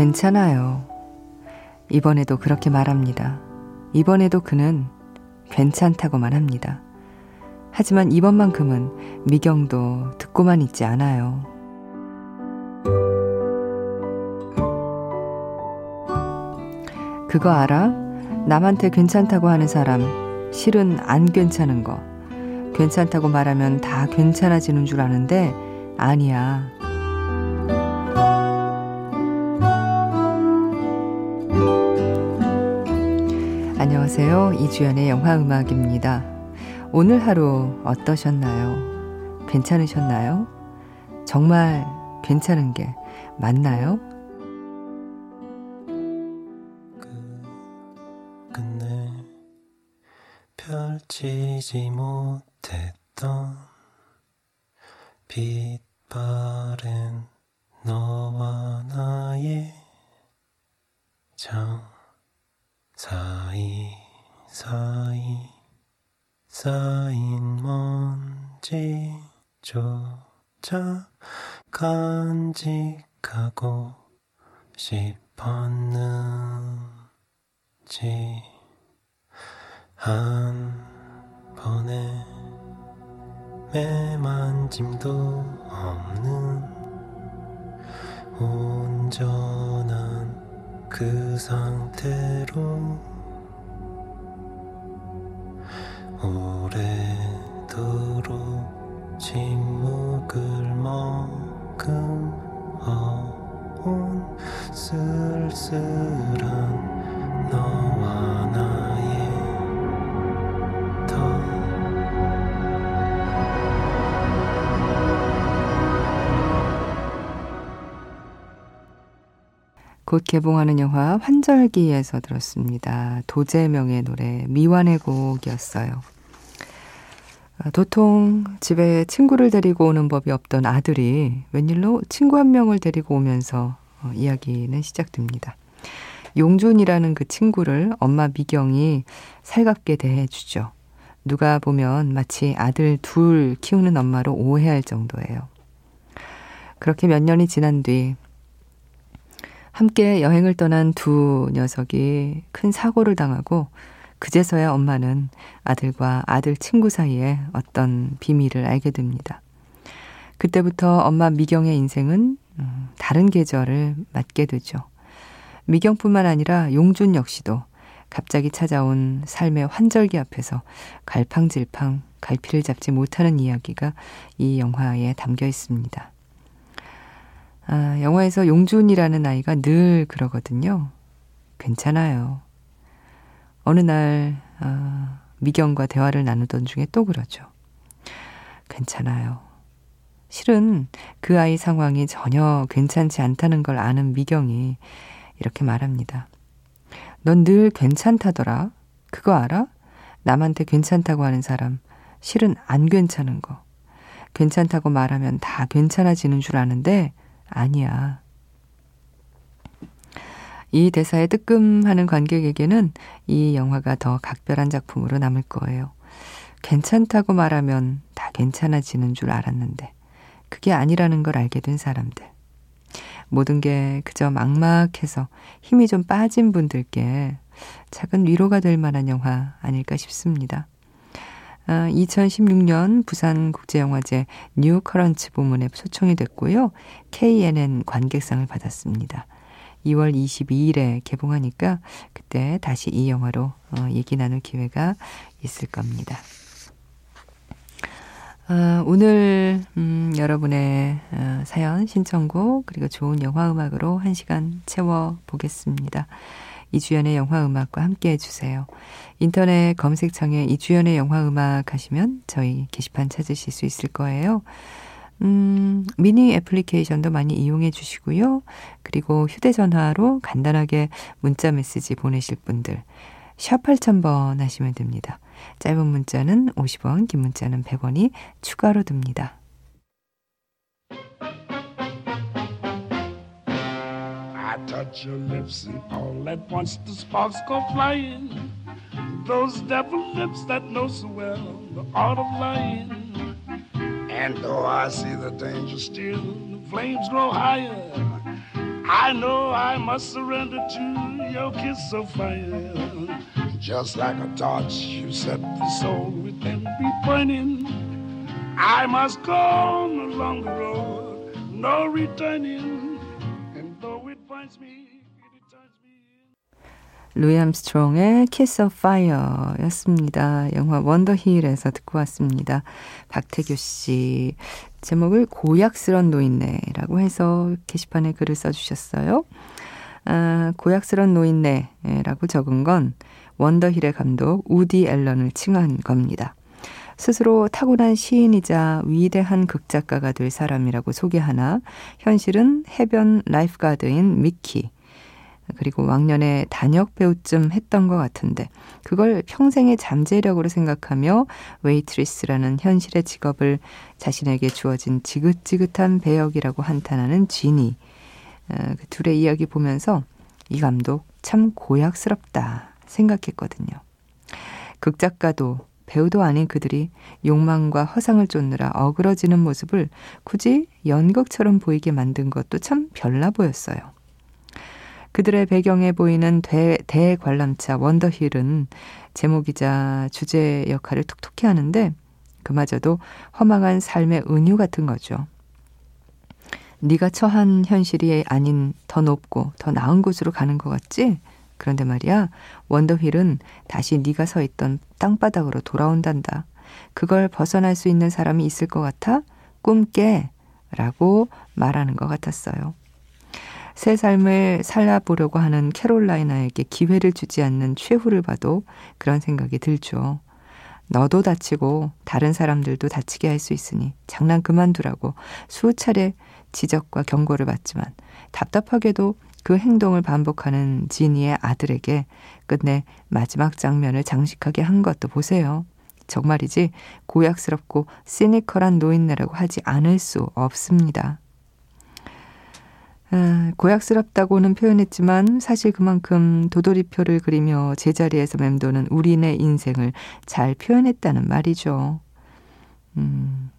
괜찮아요. 이번에도 그렇게 말합니다. 이번에도 그는 괜찮다고만 합니다. 하지만 이번만큼은 미경도 듣고만 있지 않아요. 그거 알아? 남한테 괜찮다고 하는 사람, 실은 안 괜찮은 거. 괜찮다고 말하면 다 괜찮아지는 줄 아는데, 아니야. 안녕하세요. 이주연의 영화 음악입니다. 오늘 하루 어떠셨나요? 괜찮으셨나요? 정말 괜찮은 게 맞나요? 끝내 펼치지 못했던 빛바랜 너와 나의 장 사이 사이 쌓인 먼지조차 간직하고 싶었는지 한 번에 매만짐도 없는 온전한 그 상태로 곧 개봉하는 영화 환절기에서 들었습니다. 도재명의 노래 미완의 곡이었어요. 아, 도통 집에 친구를 데리고 오는 법이 없던 아들이 웬일로 친구 한 명을 데리고 오면서 어, 이야기는 시작됩니다. 용준이라는 그 친구를 엄마 미경이 살갑게 대해주죠. 누가 보면 마치 아들 둘 키우는 엄마로 오해할 정도예요. 그렇게 몇 년이 지난 뒤 함께 여행을 떠난 두 녀석이 큰 사고를 당하고 그제서야 엄마는 아들과 아들 친구 사이에 어떤 비밀을 알게 됩니다. 그때부터 엄마 미경의 인생은 음, 다른 계절을 맞게 되죠. 미경뿐만 아니라 용준 역시도 갑자기 찾아온 삶의 환절기 앞에서 갈팡질팡 갈피를 잡지 못하는 이야기가 이 영화에 담겨 있습니다. 아, 영화에서 용준이라는 아이가 늘 그러거든요. 괜찮아요. 어느 날 아, 미경과 대화를 나누던 중에 또 그러죠. 괜찮아요. 실은 그 아이 상황이 전혀 괜찮지 않다는 걸 아는 미경이 이렇게 말합니다. 넌 늘 괜찮다더라. 그거 알아? 남한테 괜찮다고 하는 사람, 실은 안 괜찮은 거. 괜찮다고 말하면 다 괜찮아지는 줄 아는데, 아니야. 이 대사에 뜨끔하는 관객에게는 이 영화가 더 각별한 작품으로 남을 거예요. 괜찮다고 말하면 다 괜찮아지는 줄 알았는데, 그게 아니라는 걸 알게 된 사람들. 모든 게 그저 막막해서 힘이 좀 빠진 분들께 작은 위로가 될 만한 영화 아닐까 싶습니다. 2016년 아, 부산국제영화제 뉴커런츠 부문에 초청이 됐고요. KNN 관객상을 받았습니다. 2월 22일에 개봉하니까 그때 다시 이 영화로 어, 얘기 나눌 기회가 있을 겁니다. 어, 오늘 음, 여러분의 어, 사연 신청곡 그리고 좋은 영화 음악으로 한 시간 채워 보겠습니다. 이주연의 영화 음악과 함께 해주세요. 인터넷 검색창에 이주연의 영화 음악 하시면 저희 게시판 찾으실 수 있을 거예요. 음, 미니 애플리케이션도 많이 이용해 주시고요. 그리고 휴대전화로 간단하게 문자 메시지 보내실 분들, 샵 8000번 하시면 됩니다. 짧은 문자는 50원, 긴 문자는 100원이 추가로 듭니다. Touch your lips and all at once the sparks go flying. Those devil lips that know so well the art of lying. And though I see the danger still, the flames grow higher. I know I must surrender to your kiss of fire. Just like a torch, you set the soul within me burning. I must go on along the road, no returning. 루이 암스트롱의 Kiss of Fire였습니다. 영화 원더 휠에서 듣고 왔습니다. 박태규 씨 제목을 고약스런 노인네라고 해서 게시판에 글을 써주셨어요. 아, 고약스런 노인네라고 적은 건 원더 휠의 감독 우디 앨런을 칭한 겁니다. 스스로 타고난 시인이자 위대한 극작가가 될 사람이라고 소개하나 현실은 해변 lifeguard인 미키 그리고 왕년에 단역 배우쯤 했던 것 같은데 그걸 평생의 잠재력으로 생각하며 웨이트리스라는 현실의 직업을 자신에게 주어진 지긋지긋한 배역이라고 한탄하는 지니 어, 그 둘의 이야기 보면서 이 감독 참 고약스럽다 생각했거든요. 극작가도 배우도 아닌 그들이 욕망과 허상을 쫓느라 어그러지는 모습을 굳이 연극처럼 보이게 만든 것도 참 별나 보였어요. 그들의 배경에 보이는 대, 대관람차 원더힐은 제목이자 주제 역할을 톡톡히 하는데 그마저도 허망한 삶의 은유 같은 거죠. 네가 처한 현실이 아닌 더 높고 더 나은 곳으로 가는 것 같지? 그런데 말이야, 원더휠은 다시 네가 서 있던 땅바닥으로 돌아온단다. 그걸 벗어날 수 있는 사람이 있을 것 같아? 꿈깨. 라고 말하는 것 같았어요. 새 삶을 살아보려고 하는 캐롤라이나에게 기회를 주지 않는 최후를 봐도 그런 생각이 들죠. 너도 다치고 다른 사람들도 다치게 할 수 있으니 장난 그만두라고 수차례 지적과 경고를 받지만 답답하게도 그 행동을 반복하는 지니의 아들에게 끝내 마지막 장면을 장식하게 한 것도 보세요. 정말이지 고약스럽고 시니컬한 노인네라고 하지 않을 수 없습니다. 아, 고약스럽다고는 표현했지만 사실 그만큼 도돌이표를 그리며 제자리에서 맴도는 우리네 인생을 잘 표현했다는 말이죠. 음.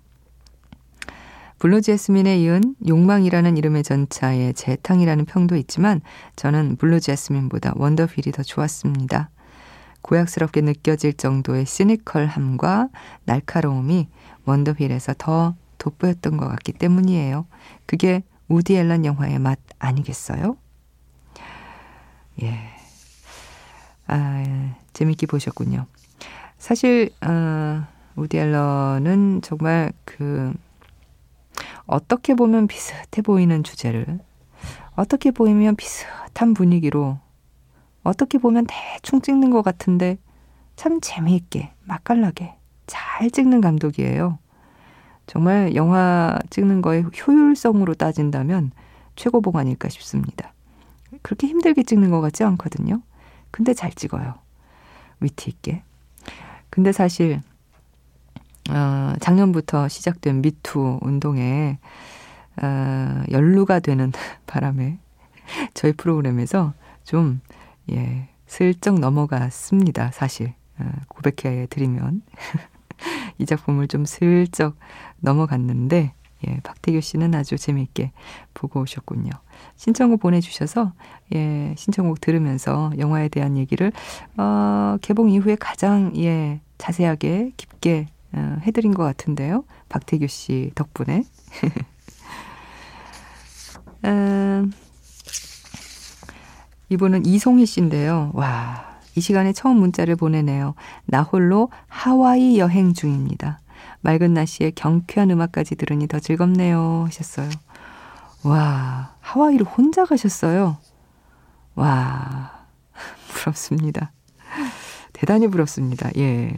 블루 재스민에 이은 욕망이라는 이름의 전차에 재탕이라는 평도 있지만 저는 블루 재스민보다 원더 휠이 더 좋았습니다. 고약스럽게 느껴질 정도의 시니컬함과 날카로움이 원더필에서 더 돋보였던 것 같기 때문이에요. 그게 우디 앨런 영화의 맛 아니겠어요? 예. 아, 재밌게 보셨군요. 사실, 어, 우디 앨런은 정말 그, 어떻게 보면 비슷해 보이는 주제를, 어떻게 보이면 비슷한 분위기로, 어떻게 보면 대충 찍는 것 같은데, 참 재미있게, 맛깔나게 잘 찍는 감독이에요. 정말 영화 찍는 거의 효율성으로 따진다면 최고봉 아닐까 싶습니다. 그렇게 힘들게 찍는 것 같지 않거든요. 근데 잘 찍어요. 위트 있게. 근데 사실 어, 작년부터 시작된 미투 운동에 어, 연루가 되는 바람에 저희 프로그램에서 좀 예, 슬쩍 넘어갔습니다. 사실 어, 고백해 드리면 이 작품을 좀 슬쩍 넘어갔는데 예, 박태규 씨는 아주 재미있게 보고 오셨군요. 신청곡 보내주셔서 예, 신청곡 들으면서 영화에 대한 얘기를 어, 개봉 이후에 가장 예, 자세하게 깊게 어, 해드린 것 같은데요. 박태규 씨 덕분에. 음, 이분은 이송희 씨인데요. 와, 이 시간에 처음 문자를 보내네요. 나 홀로 하와이 여행 중입니다. 맑은 날씨에 경쾌한 음악까지 들으니 더 즐겁네요. 하셨어요. 와, 하와이를 혼자 가셨어요. 와, 부럽습니다. 대단히 부럽습니다. 예.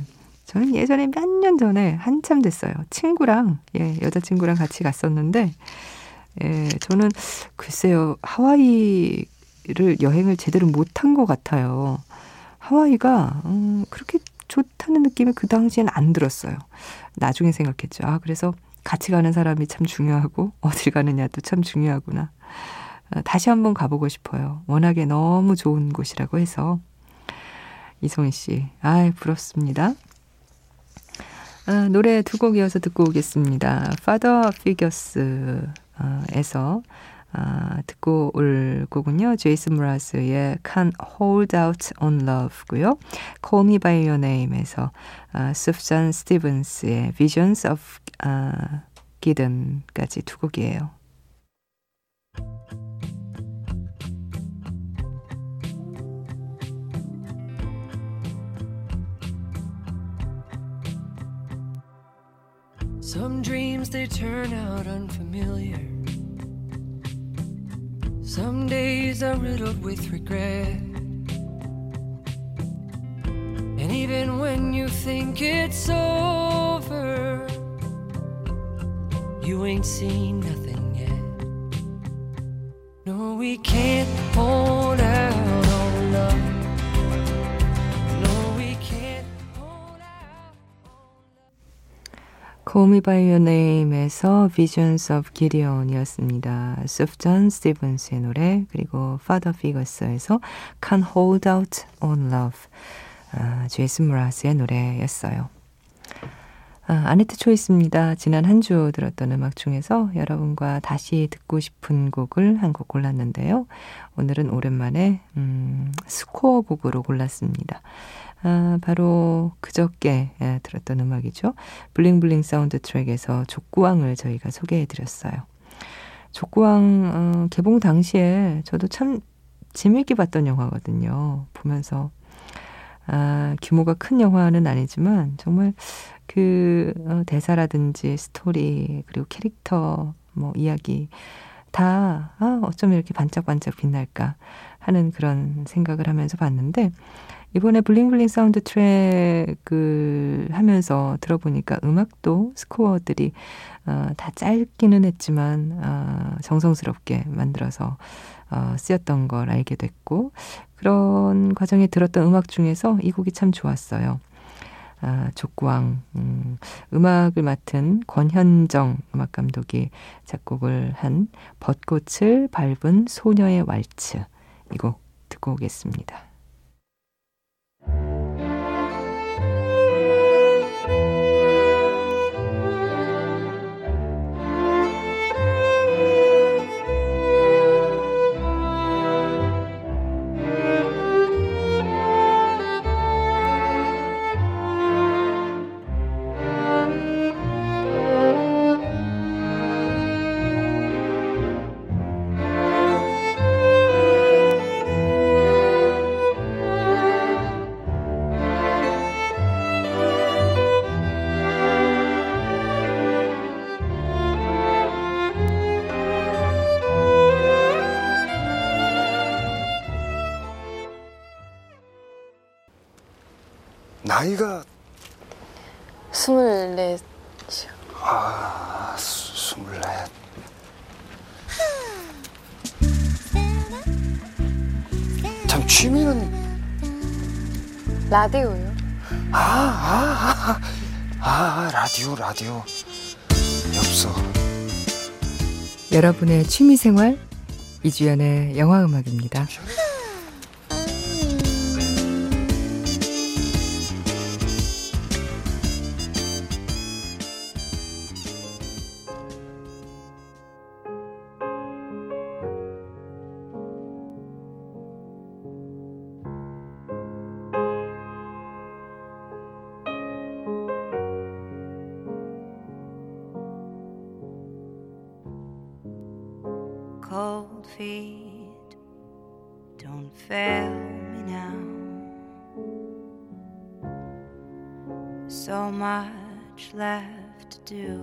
저는 예전에 몇 년 전에 한참 됐어요. 친구랑, 예, 여자친구랑 같이 갔었는데, 예, 저는 글쎄요, 하와이를 여행을 제대로 못한 것 같아요. 하와이가 음, 그렇게 좋다는 느낌이 그 당시엔 안 들었어요. 나중에 생각했죠. 아, 그래서 같이 가는 사람이 참 중요하고 어딜 가느냐도 참 중요하구나. 아, 다시 한번 가보고 싶어요. 워낙에 너무 좋은 곳이라고 해서. 이송희 씨, 아이, 부럽습니다. 아, 노래 두 곡 이어서 듣고 오겠습니다. Father Figures에서 아, 듣고 올 곡은요. 제이슨 브라스의 Can't Hold Out on Love고요. Call Me By Your Name에서 아, 수프잔 스티븐스의 Visions of 아, Gideon까지 두 곡이에요. Some dreams they turn out unfamiliar. Some days are riddled with regret. And even when you think it's over, you ain't seen nothing yet. No, we can't hold Me By Your Name에서 Visions of Gideon이었습니다. 수프전 스티븐스의 노래 그리고 Father Figures에서 Can't Hold Out On Love 아, 제이슨 무라스의 노래였어요. 아, 아네트 초이스입니다. 지난 한 주 들었던 음악 중에서 여러분과 다시 듣고 싶은 곡을 한 곡 골랐는데요. 오늘은 오랜만에 음, 스코어 곡으로 골랐습니다. 아, 바로 그저께 예, 들었던 음악이죠. bling bling 사운드 트랙에서 족구왕을 저희가 소개해 드렸어요. 족구왕 어, 개봉 당시에 저도 참 재미있게 봤던 영화거든요. 보면서 아, 규모가 큰 영화는 아니지만 정말 그 어, 대사라든지 스토리 그리고 캐릭터 뭐 이야기 다 아, 어쩜 이렇게 반짝반짝 빛날까 하는 그런 생각을 하면서 봤는데 이번에 bling bling 사운드 트랙을 하면서 들어보니까 음악도 스코어들이 어, 다 짧기는 했지만 어, 정성스럽게 만들어서 어, 쓰였던 걸 알게 됐고 그런 과정에 들었던 음악 중에서 이 곡이 참 좋았어요. 아, 족구왕 음, 음악을 맡은 권현정 음악 감독이 작곡을 한 벚꽃을 밟은 소녀의 왈츠 이 곡 듣고 오겠습니다. 라디오요. 아, 아, 아, 아, 라디오, 라디오. 엽서. 여러분의 취미 생활 이주연의 영화 음악입니다. Much left to do.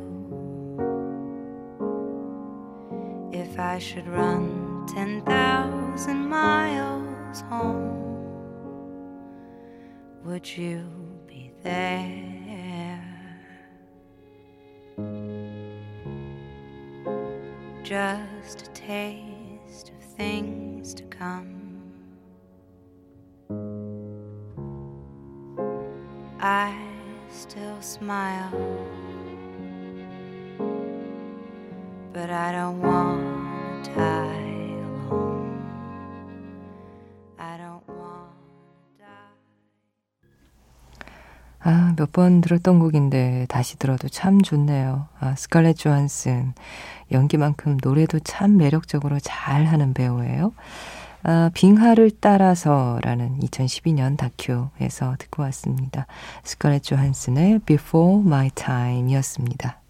If I should run 10,000 miles home, would you be there? Just a taste of things to come. I still smile, but I don't want to die alone. I don't want to die. 아, 몇 번 들었던 곡인데 다시 들어도 참 좋네요. 아, 스칼렛 조한슨. 연기만큼 노래도 참 매력적으로 잘하는 배우예요. 아, 빙하를 따라서라는 2012년 다큐에서 듣고 왔습니다. 스칼렛 조한슨의 Before My Time이었습니다.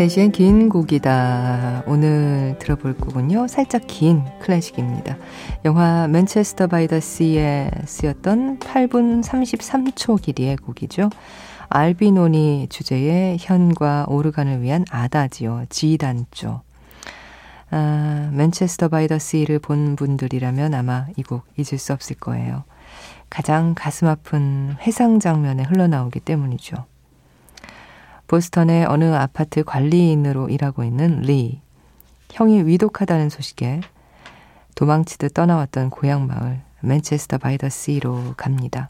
세 시엔 긴 곡이다. 오늘 들어볼 곡은요. 살짝 긴 클래식입니다. 영화 맨체스터 바이 더 시에 쓰였던 8분 33초 길이의 곡이죠. 알비노니 주제의 현과 오르간을 위한 아다지오, G단조. 아, 맨체스터 바이 더 시를 본 분들이라면 아마 이 곡 잊을 수 없을 거예요. 가장 가슴 아픈 회상 장면에 흘러나오기 때문이죠. 보스턴의 어느 아파트 관리인으로 일하고 있는 리. 형이 위독하다는 소식에 도망치듯 떠나왔던 고향 마을 맨체스터 바이 더 시로 갑니다.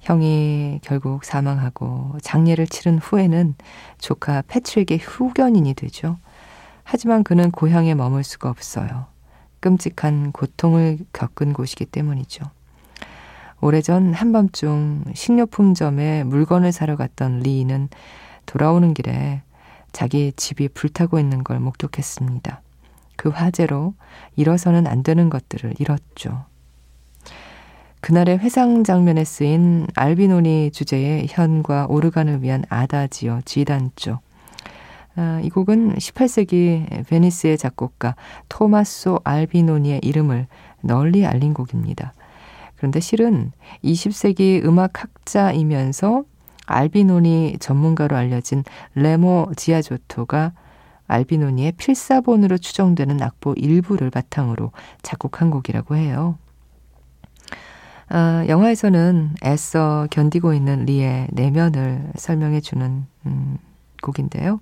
형이 결국 사망하고 장례를 치른 후에는 조카 패트릭의 후견인이 되죠. 하지만 그는 고향에 머물 수가 없어요. 끔찍한 고통을 겪은 곳이기 때문이죠. 오래전 한밤중 식료품점에 물건을 사러 갔던 리는 돌아오는 길에 자기 집이 불타고 있는 걸 목격했습니다. 그 화재로 잃어서는 안 되는 것들을 잃었죠. 그날의 회상 장면에 쓰인 알비노니 주제의 현과 오르간을 위한 아다지어 지단조. 아, 이 곡은 18세기 베니스의 작곡가 토마소 알비노니의 이름을 널리 알린 곡입니다. 그런데 실은 20세기 음악학자이면서 알비노니 전문가로 알려진 레모 지아조토가 알비노니의 필사본으로 추정되는 악보 일부를 바탕으로 작곡한 곡이라고 해요. 아, 영화에서는 애써 견디고 있는 리의 내면을 설명해 주는 음, 곡인데요.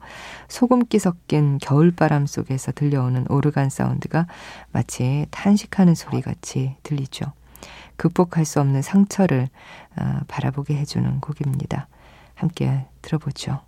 소금기 섞인 겨울바람 속에서 들려오는 오르간 사운드가 마치 탄식하는 소리 같이 들리죠. 극복할 수 없는 상처를 어, 바라보게 해주는 곡입니다. 함께 들어보죠.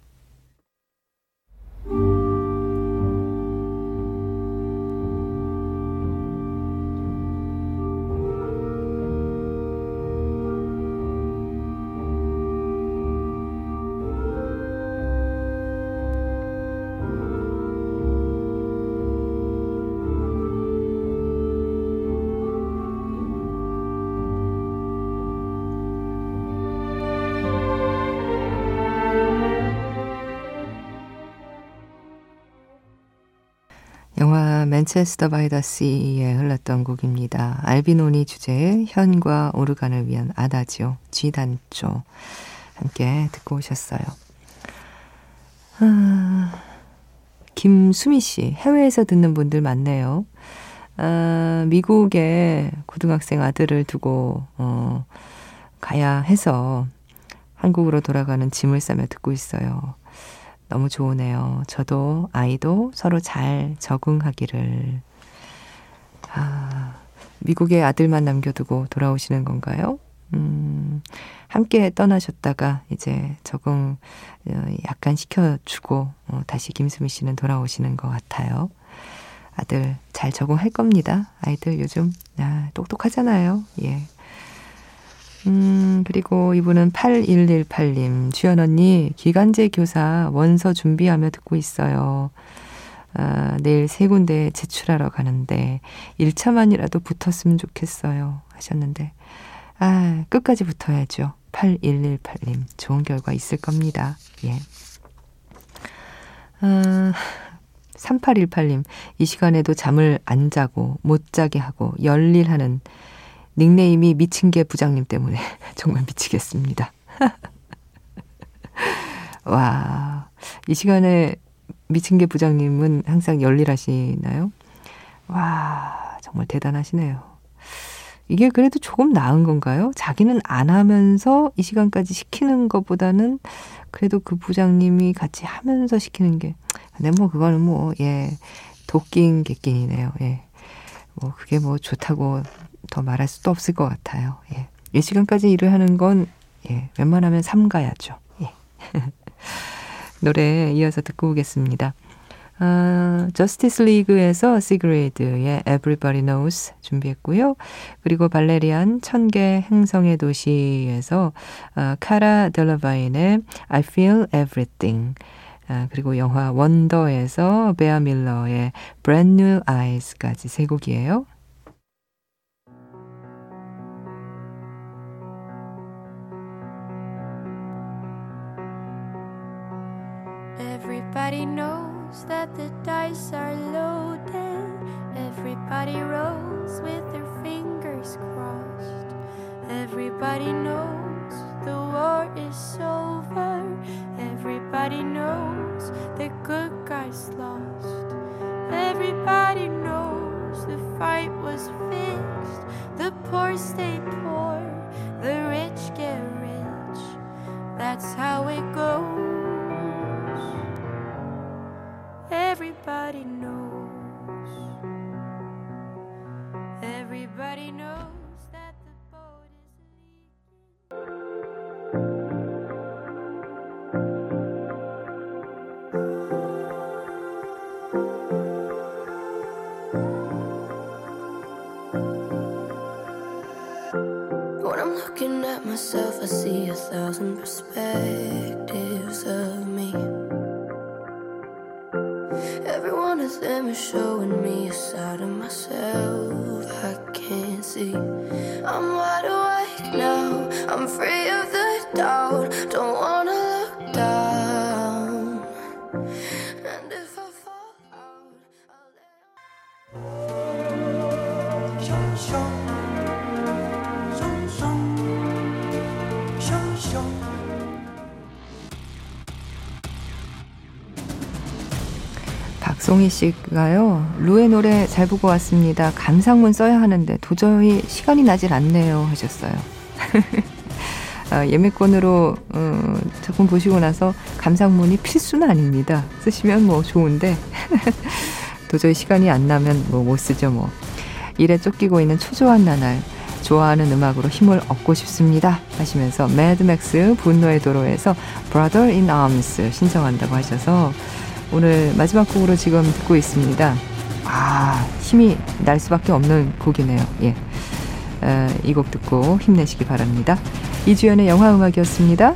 맨체스터 바이 더 시에 흘렀던 곡입니다. 알비노니 주제의 현과 오르간을 위한 아다지오, G단조 함께 듣고 오셨어요. 아, 김수미 씨, 해외에서 듣는 분들 많네요. 아, 미국에 고등학생 아들을 두고 어, 가야 해서 한국으로 돌아가는 짐을 싸며 듣고 있어요. 너무 좋으네요. 저도 아이도 서로 잘 적응하기를. 아, 미국의 아들만 남겨두고 돌아오시는 건가요? 음, 함께 떠나셨다가 이제 적응 어, 약간 시켜주고 어, 다시 김수미 씨는 돌아오시는 것 같아요. 아들 잘 적응할 겁니다. 아이들 요즘 아, 똑똑하잖아요. 예. 음, 그리고 이분은 8118님, 주연 언니, 기간제 교사 원서 준비하며 듣고 있어요. 아, 내일 세 군데 제출하러 가는데 1차만이라도 붙었으면 좋겠어요. 하셨는데, 아, 끝까지 붙어야죠. 8118님, 좋은 결과 있을 겁니다. 예. 아, 3818님, 이 시간에도 잠을 안 자고, 못 자게 하고, 열일하는 닉네임이 미친 개 부장님 때문에 정말 미치겠습니다. 와, 이 시간에 미친 개 부장님은 항상 열일하시나요? 와, 정말 대단하시네요. 이게 그래도 조금 나은 건가요? 자기는 안 하면서 이 시간까지 시키는 것보다는 그래도 그 부장님이 같이 하면서 시키는 게, 근데 뭐 그거는 뭐, 예, 도끼인 객끼이네요 예. 뭐 그게 뭐 좋다고 더 말할 수도 없을 것 같아요. 예. 이 시간까지 일을 하는 건 예, 웬만하면 삼가야죠. 예. 노래 이어서 듣고 오겠습니다. 아, 저스티스 리그에서 시그리드의 Everybody Knows 준비했고요. 그리고 발레리안 천개 행성의 도시에서 아, 카라 델레바인의 I Feel Everything 아, 그리고 영화 원더에서 베아 밀러의 Brand New Eyes까지 세 곡이에요. Everybody knows. Everybody knows that the boat is leaking. When I'm looking at myself, I see a thousand perspectives of them is showing me a side of myself I can't see. I'm wide awake now, I'm free of the 박송희 씨가요, 루의 노래 잘 보고 왔습니다. 감상문 써야 하는데 도저히 시간이 나질 않네요. 하셨어요. 아, 예매권으로 어, 작품 보시고 나서 감상문이 필수는 아닙니다. 쓰시면 뭐 좋은데 도저히 시간이 안 나면 뭐 못 쓰죠 뭐. 일에 쫓기고 있는 초조한 나날 좋아하는 음악으로 힘을 얻고 싶습니다 하시면서 매드맥스 분노의 도로에서 Brother in Arms 신청한다고 하셔서 오늘 마지막 곡으로 지금 듣고 있습니다. 아 힘이 날 수밖에 없는 곡이네요. 예. 이 곡 듣고 힘내시기 바랍니다. 이주연의 영화 음악이었습니다.